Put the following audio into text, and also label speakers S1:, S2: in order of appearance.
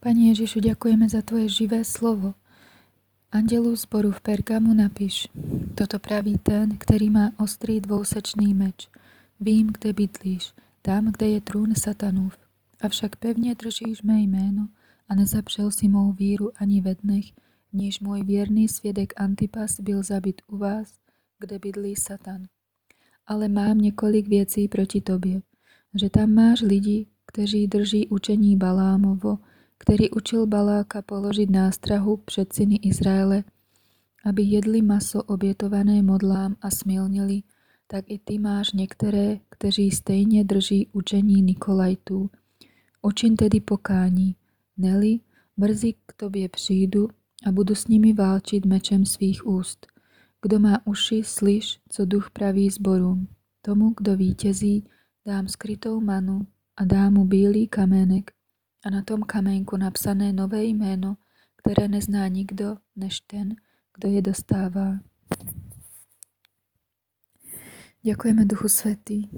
S1: Pani Ježišu, ďakujeme za Tvoje živé slovo. Andelu zboru v Pergamu napíš, toto praví ten, ktorý má ostrý dvousečný meč. Vím, kde bydlíš, tam, kde je trún satanův. Avšak pevne držíš mé jméno a nezapřel si mou víru ani ve dnech, níž môj vierný sviedek Antipas byl zabit u vás, kde bydlí Satan. Ale mám niekoľk vecí proti tobie, že tam máš lidi, kteří drží učení Balámovo, ktorý učil Baláka položiť nástrahu před syny Izraele, aby jedli maso obietované modlám a smilnili, tak i ty máš některé, kteří stejně drží učení Nikolajtů. Učin tedy pokání, neli, brzy k tobě přijdu a budu s nimi válčiť mečem svých úst. Kdo má uši, slyš, co duch praví zborům. Tomu, kdo vítězí, dám skrytou manu a dám mu bílý kamenek, a na tom kamenku napsané nové jméno, které nezná nikdo než ten, kdo je dostává. Ďakujeme Duchu Svetý